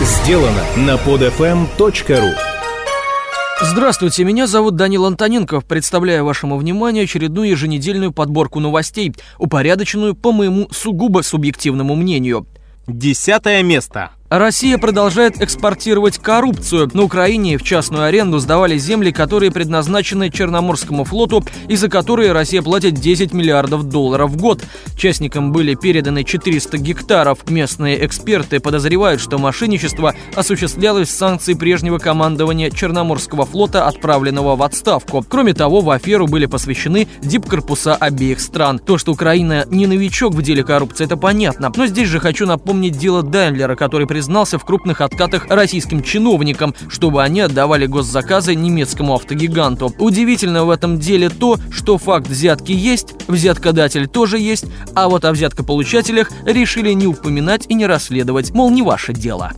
сделано на podfm.ru Здравствуйте, меня зовут Данил Антоненков. Представляю вашему вниманию очередную еженедельную подборку новостей, упорядоченную по моему сугубо субъективному мнению. Десятое место. Россия продолжает экспортировать коррупцию. На Украине в частную аренду сдавали земли, которые предназначены Черноморскому флоту и за которые Россия платит 10 миллиардов долларов в год. Частникам были переданы 400 гектаров. Местные эксперты подозревают, что мошенничество осуществлялось с санкций прежнего командования Черноморского флота, отправленного в отставку. Кроме того, в аферу были посвящены дипкорпуса обеих стран. То, что Украина не новичок в деле коррупции, это понятно. Но здесь же хочу напомнить дело Даймлера, который признался в крупных откатах российским чиновникам, чтобы они отдавали госзаказы немецкому автогиганту. Удивительно в этом деле то, что факт взятки есть, взяткодатель тоже есть, а вот о взяткополучателях решили не упоминать и не расследовать, мол, не ваше дело.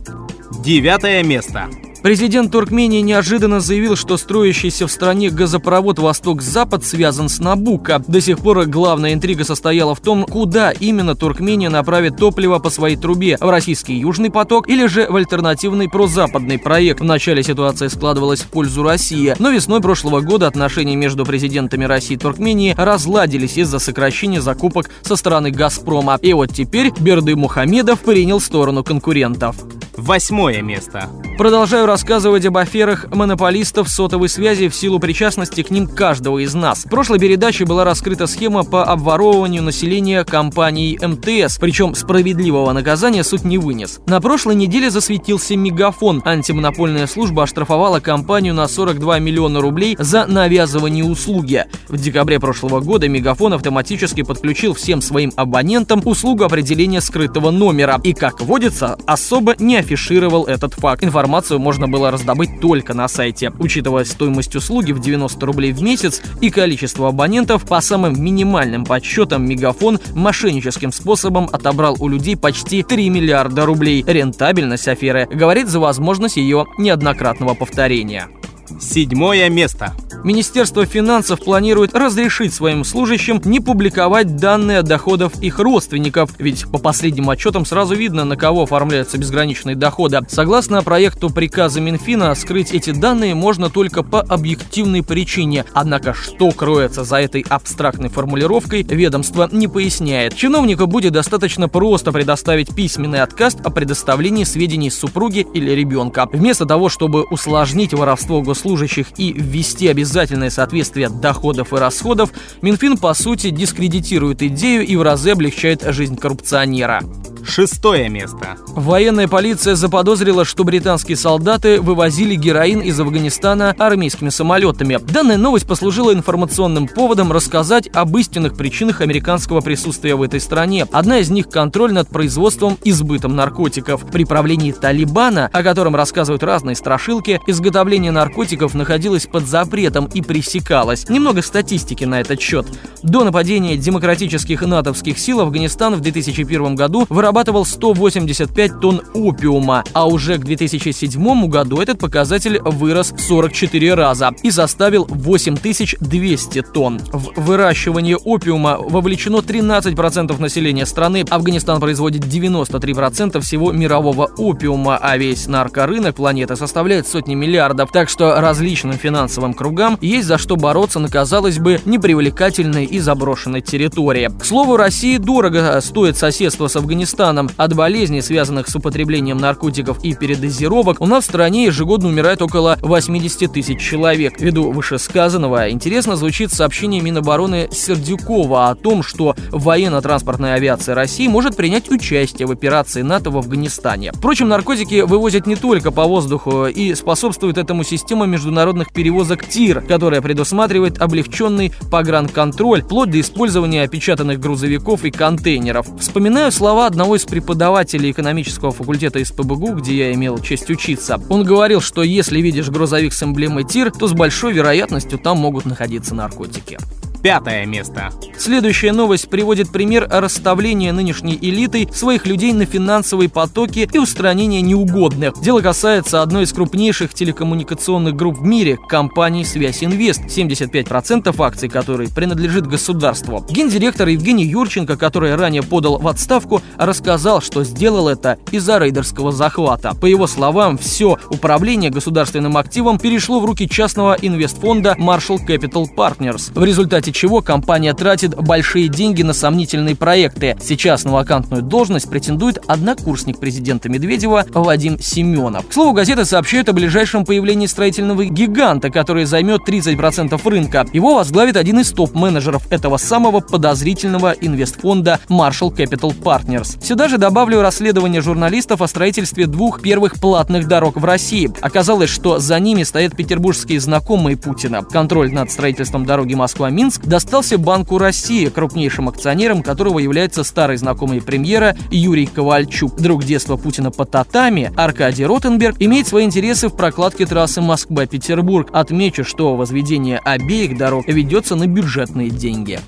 Девятое место. Президент Туркмении неожиданно заявил, что строящийся в стране газопровод «Восток-Запад» связан с Набука. До сих пор главная интрига состояла в том, куда именно Туркмения направит топливо по своей трубе – в российский Южный поток или же в альтернативный прозападный проект. В начале ситуация складывалась в пользу России, но весной прошлого года отношения между президентами России и Туркмении разладились из-за сокращения закупок со стороны «Газпрома». И вот теперь Берды Мухамедов принял сторону конкурентов. Восьмое место. Продолжаю рассказывать об аферах монополистов сотовой связи в силу причастности к ним каждого из нас. В прошлой передаче была раскрыта схема по обворовыванию населения компанией МТС, причем справедливого наказания суд не вынес. На прошлой неделе засветился Мегафон. Антимонопольная служба оштрафовала компанию на 42 миллиона рублей за навязывание услуги. В декабре прошлого года Мегафон автоматически подключил всем своим абонентам услугу определения скрытого номера и, как водится, особо не афишировал этот факт. Информацию можно было раздобыть только на сайте. Учитывая стоимость услуги в 90 рублей в месяц и количество абонентов, по самым минимальным подсчетам Мегафон мошенническим способом отобрал у людей почти 3 миллиарда рублей. Рентабельность аферы говорит за возможность ее неоднократного повторения. Седьмое место. Министерство финансов планирует разрешить своим служащим не публиковать данные о доходах их родственников, ведь по последним отчетам сразу видно, на кого оформляются безграничные доходы. Согласно проекту приказа Минфина, скрыть эти данные можно только по объективной причине. Однако, что кроется за этой абстрактной формулировкой, ведомство не поясняет. Чиновнику будет достаточно просто предоставить письменный отказ о предоставлении сведений супруги или ребенка. Вместо того, чтобы усложнить воровство госслужащих и ввести обязательно обязательное соответствие доходов и расходов, Минфин по сути дискредитирует идею и в разы облегчает жизнь коррупционера. Шестое место. Военная полиция заподозрила, что британские солдаты вывозили героин из Афганистана армейскими самолетами. Данная новость послужила информационным поводом рассказать об истинных причинах американского присутствия в этой стране. Одна из них – контроль над производством и сбытом наркотиков. При правлении Талибана, о котором рассказывают разные страшилки, изготовление наркотиков находилось под запретом и пресекалось. Немного статистики на этот счет. До нападения демократических натовских сил Афганистан в 2001 году вырабатывал вырабатывал 185 тонн опиума, а уже к 2007 году этот показатель вырос в 44 раза и составил 8200 тонн. В выращивание опиума вовлечено 13% населения страны. Афганистан производит 93% всего мирового опиума, а весь наркорынок планеты составляет сотни миллиардов. Так что различным финансовым кругам есть за что бороться на, казалось бы, непривлекательной и заброшенной территории. К слову, России дорого стоит соседство с Афганистаном, Казахстаном. От болезней, связанных с употреблением наркотиков и передозировок, у нас в стране ежегодно умирает около 80 тысяч человек. Ввиду вышесказанного, интересно звучит сообщение Минобороны Сердюкова о том, что военно-транспортная авиация России может принять участие в операции НАТО в Афганистане. Впрочем, наркотики вывозят не только по воздуху и способствует этому система международных перевозок ТИР, которая предусматривает облегченный погранконтроль, вплоть до использования опечатанных грузовиков и контейнеров. Вспоминаю слова одного одного из преподавателей экономического факультета из ПБГУ, где я имел честь учиться. Он говорил, что если видишь грузовик с эмблемой ТИР, то с большой вероятностью там могут находиться наркотики. Пятое место. Следующая новость приводит пример расставления нынешней элиты своих людей на финансовые потоки и устранения неугодных. Дело касается одной из крупнейших телекоммуникационных групп в мире – компании «Связь Инвест», 75% акций которой принадлежит государству. Гендиректор Евгений Юрченко, который ранее подал в отставку, рассказал, что сделал это из-за рейдерского захвата. По его словам, все управление государственным активом перешло в руки частного инвестфонда Marshall Capital Partners, в результате чего компания тратит большие деньги на сомнительные проекты. Сейчас на вакантную должность претендует однокурсник президента Медведева Вадим Семенов. К слову, газеты сообщают о ближайшем появлении строительного гиганта, который займет 30% рынка. Его возглавит один из топ-менеджеров этого самого подозрительного инвестфонда Marshall Capital Partners. Сюда же добавлю расследование журналистов о строительстве двух первых платных дорог в России. Оказалось, что за ними стоят петербургские знакомые Путина. Контроль над строительством дороги Москва-Минск достался Банку России, крупнейшим акционером которого является старый знакомый премьера Юрий Ковальчук. Друг детства Путина по татами Аркадий Ротенберг имеет свои интересы в прокладке трассы Москва-Петербург. Отмечу, что возведение обеих дорог ведется на бюджетные деньги.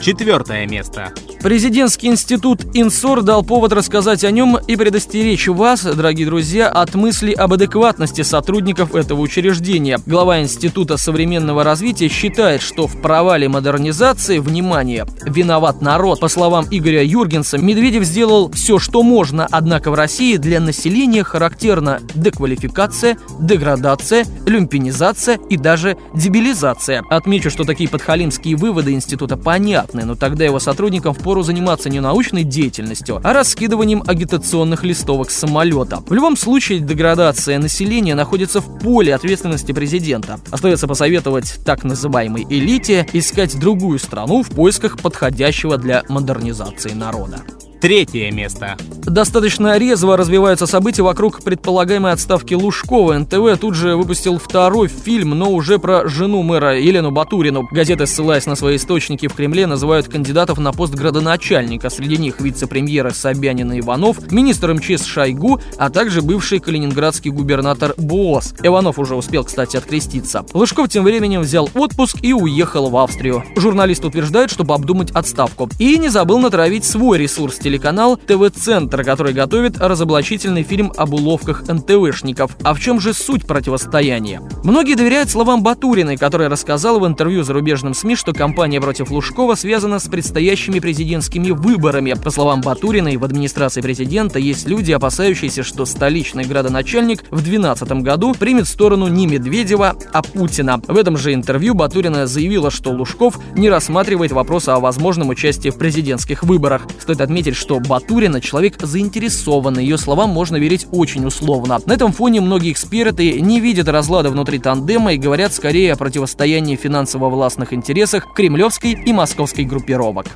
Четвертое место. Президентский институт Инсор дал повод рассказать о нем и предостеречь вас, дорогие друзья, от мысли об адекватности сотрудников этого учреждения. Глава Института современного развития считает, что в провале модернизации, внимание, виноват народ. По словам Игоря Юргенса, Медведев сделал все, что можно, однако в России для населения характерна деквалификация, деградация, люмпинизация и даже дебилизация. Отмечу, что такие подхалимские выводы института понятны, но тогда его сотрудникам в пору заниматься не научной деятельностью, а раскидыванием агитационных листовок с самолета. В любом случае, деградация населения находится в поле ответственности президента. Остается посоветовать так называемой элите искать другую страну в поисках подходящего для модернизации народа. Третье место. Достаточно резво развиваются события вокруг предполагаемой отставки Лужкова. НТВ тут же выпустил второй фильм, но уже про жену мэра Елену Батурину. Газеты, ссылаясь на свои источники в Кремле, называют кандидатов на пост градоначальника. Среди них вице-премьеры Собянин и Иванов, министр МЧС Шойгу, а также бывший калининградский губернатор Боос. Иванов уже успел, кстати, откреститься. Лужков тем временем взял отпуск и уехал в Австрию. Журналист утверждает, чтобы обдумать отставку. И не забыл натравить свой ресурс телеканал ТВ-центр, который готовит разоблачительный фильм об уловках НТВшников. А в чем же суть противостояния? Многие доверяют словам Батуриной, которая рассказала в интервью зарубежным СМИ, что кампания против Лужкова связана с предстоящими президентскими выборами. По словам Батуриной, в администрации президента есть люди, опасающиеся, что столичный градоначальник в 2012 году примет сторону не Медведева, а Путина. В этом же интервью Батурина заявила, что Лужков не рассматривает вопрос о возможном участии в президентских выборах. Стоит отметить, что Батурина человек заинтересованный, ее словам можно верить очень условно. На этом фоне многие эксперты не видят разлада внутри тандема и говорят скорее о противостоянии финансово-властных интересах кремлевской и московской группировок.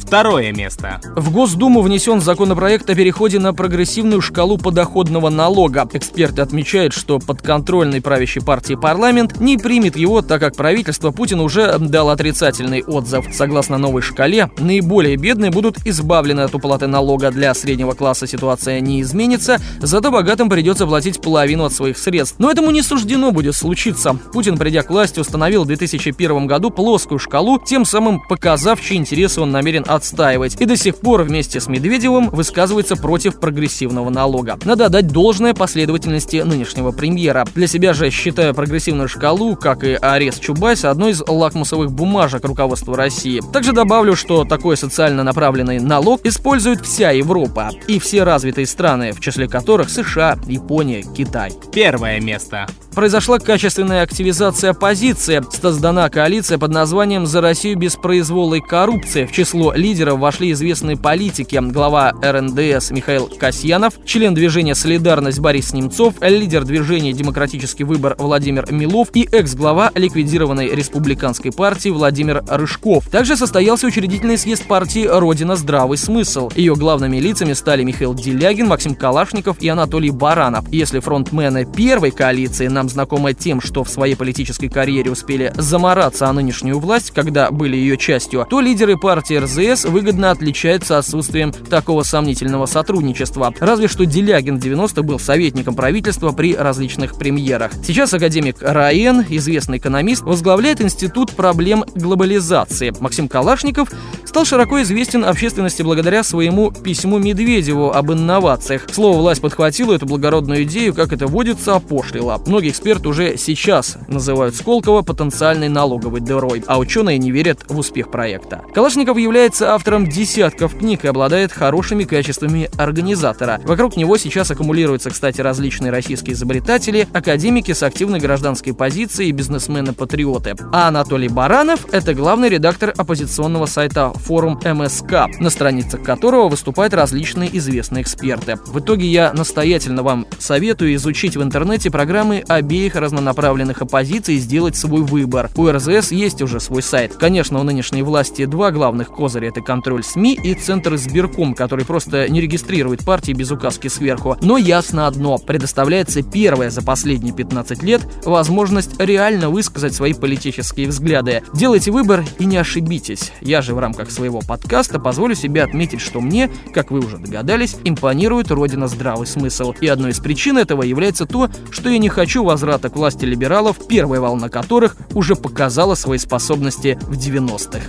Второе место. В Госдуму внесен законопроект о переходе на прогрессивную шкалу подоходного налога. Эксперты отмечают, что подконтрольный правящей партии парламент не примет его, так как правительство Путин уже дал отрицательный отзыв. Согласно новой шкале, наиболее бедные будут избавлены от уплаты налога. Для среднего класса ситуация не изменится, зато богатым придется платить половину от своих средств. Но этому не суждено будет случиться. Путин, придя к власти, установил в 2001 году плоскую шкалу, тем самым показав, чьи интересы он намерен от отстаивать и до сих пор вместе с Медведевым высказывается против прогрессивного налога. Надо дать должное последовательности нынешнего премьера. Для себя же считаю прогрессивную шкалу, как и арест Чубайса, одной из лакмусовых бумажек руководства России. Также добавлю, что такой социально направленный налог использует вся Европа и все развитые страны, в числе которых США, Япония, Китай. Первое место. Произошла качественная активизация оппозиции. Создана коалиция под названием «За Россию без произвола и коррупции». В число лидеров вошли известные политики. Глава РНДС Михаил Касьянов, член движения «Солидарность» Борис Немцов, лидер движения «Демократический выбор» Владимир Милов и экс-глава ликвидированной республиканской партии Владимир Рыжков. Также состоялся учредительный съезд партии «Родина. Здравый смысл». Ее главными лицами стали Михаил Делягин, Максим Калашников и Анатолий Баранов. Если фронтмены первой коалиции на нам знакомая тем, что в своей политической карьере успели замораться о нынешнюю власть, когда были ее частью, то лидеры партии РЗС выгодно отличаются отсутствием такого сомнительного сотрудничества. Разве что Делягин в 90-х был советником правительства при различных премьерах. Сейчас академик Раен, известный экономист, возглавляет Институт проблем глобализации. Максим Калашников стал широко известен общественности благодаря своему письму Медведеву об инновациях. Слово власть подхватила эту благородную идею, как это водится, опошлила. Многие эксперты уже сейчас называют Сколково потенциальной налоговой дырой, а ученые не верят в успех проекта. Калашников является автором десятков книг и обладает хорошими качествами организатора. Вокруг него сейчас аккумулируются, кстати, различные российские изобретатели, академики с активной гражданской позицией и бизнесмены-патриоты. А Анатолий Баранов – это главный редактор оппозиционного сайта форум МСК, на страницах которого выступают различные известные эксперты. В итоге я настоятельно вам советую изучить в интернете программы обеих разнонаправленных оппозиций сделать свой выбор. У РЗС есть уже свой сайт. Конечно, у нынешней власти два главных козыря – это контроль СМИ и Центр избирком, который просто не регистрирует партии без указки сверху. Но ясно одно – предоставляется первая за последние 15 лет возможность реально высказать свои политические взгляды. Делайте выбор и не ошибитесь. Я же в рамках своего подкаста позволю себе отметить, что мне, как вы уже догадались, импонирует родина здравый смысл. И одной из причин этого является то, что я не хочу возврата к власти либералов, первая волна которых уже показала свои способности в 90-х.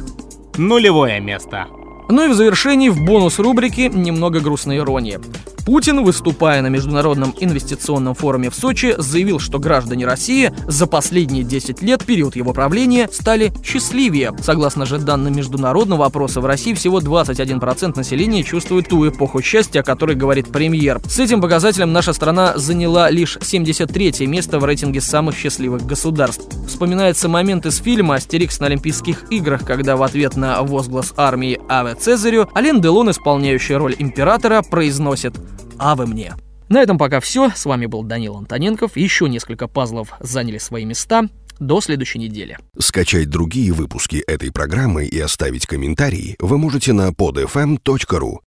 Нулевое место. Ну и в завершении в бонус рубрики немного грустной иронии. Путин, выступая на Международном инвестиционном форуме в Сочи, заявил, что граждане России за последние 10 лет, период его правления, стали счастливее. Согласно же данным международного опроса, в России всего 21% населения чувствует ту эпоху счастья, о которой говорит премьер. С этим показателем наша страна заняла лишь 73 место в рейтинге самых счастливых государств. Вспоминается момент из фильма «Астерикс на Олимпийских играх», когда в ответ на возглас армии «Аве Цезарю» Ален Делон, исполняющий роль императора, произносит а вы мне. На этом пока все. С вами был Данил Антоненков. Еще несколько пазлов заняли свои места. До следующей недели. Скачать другие выпуски этой программы и оставить комментарии вы можете на podfm.ru.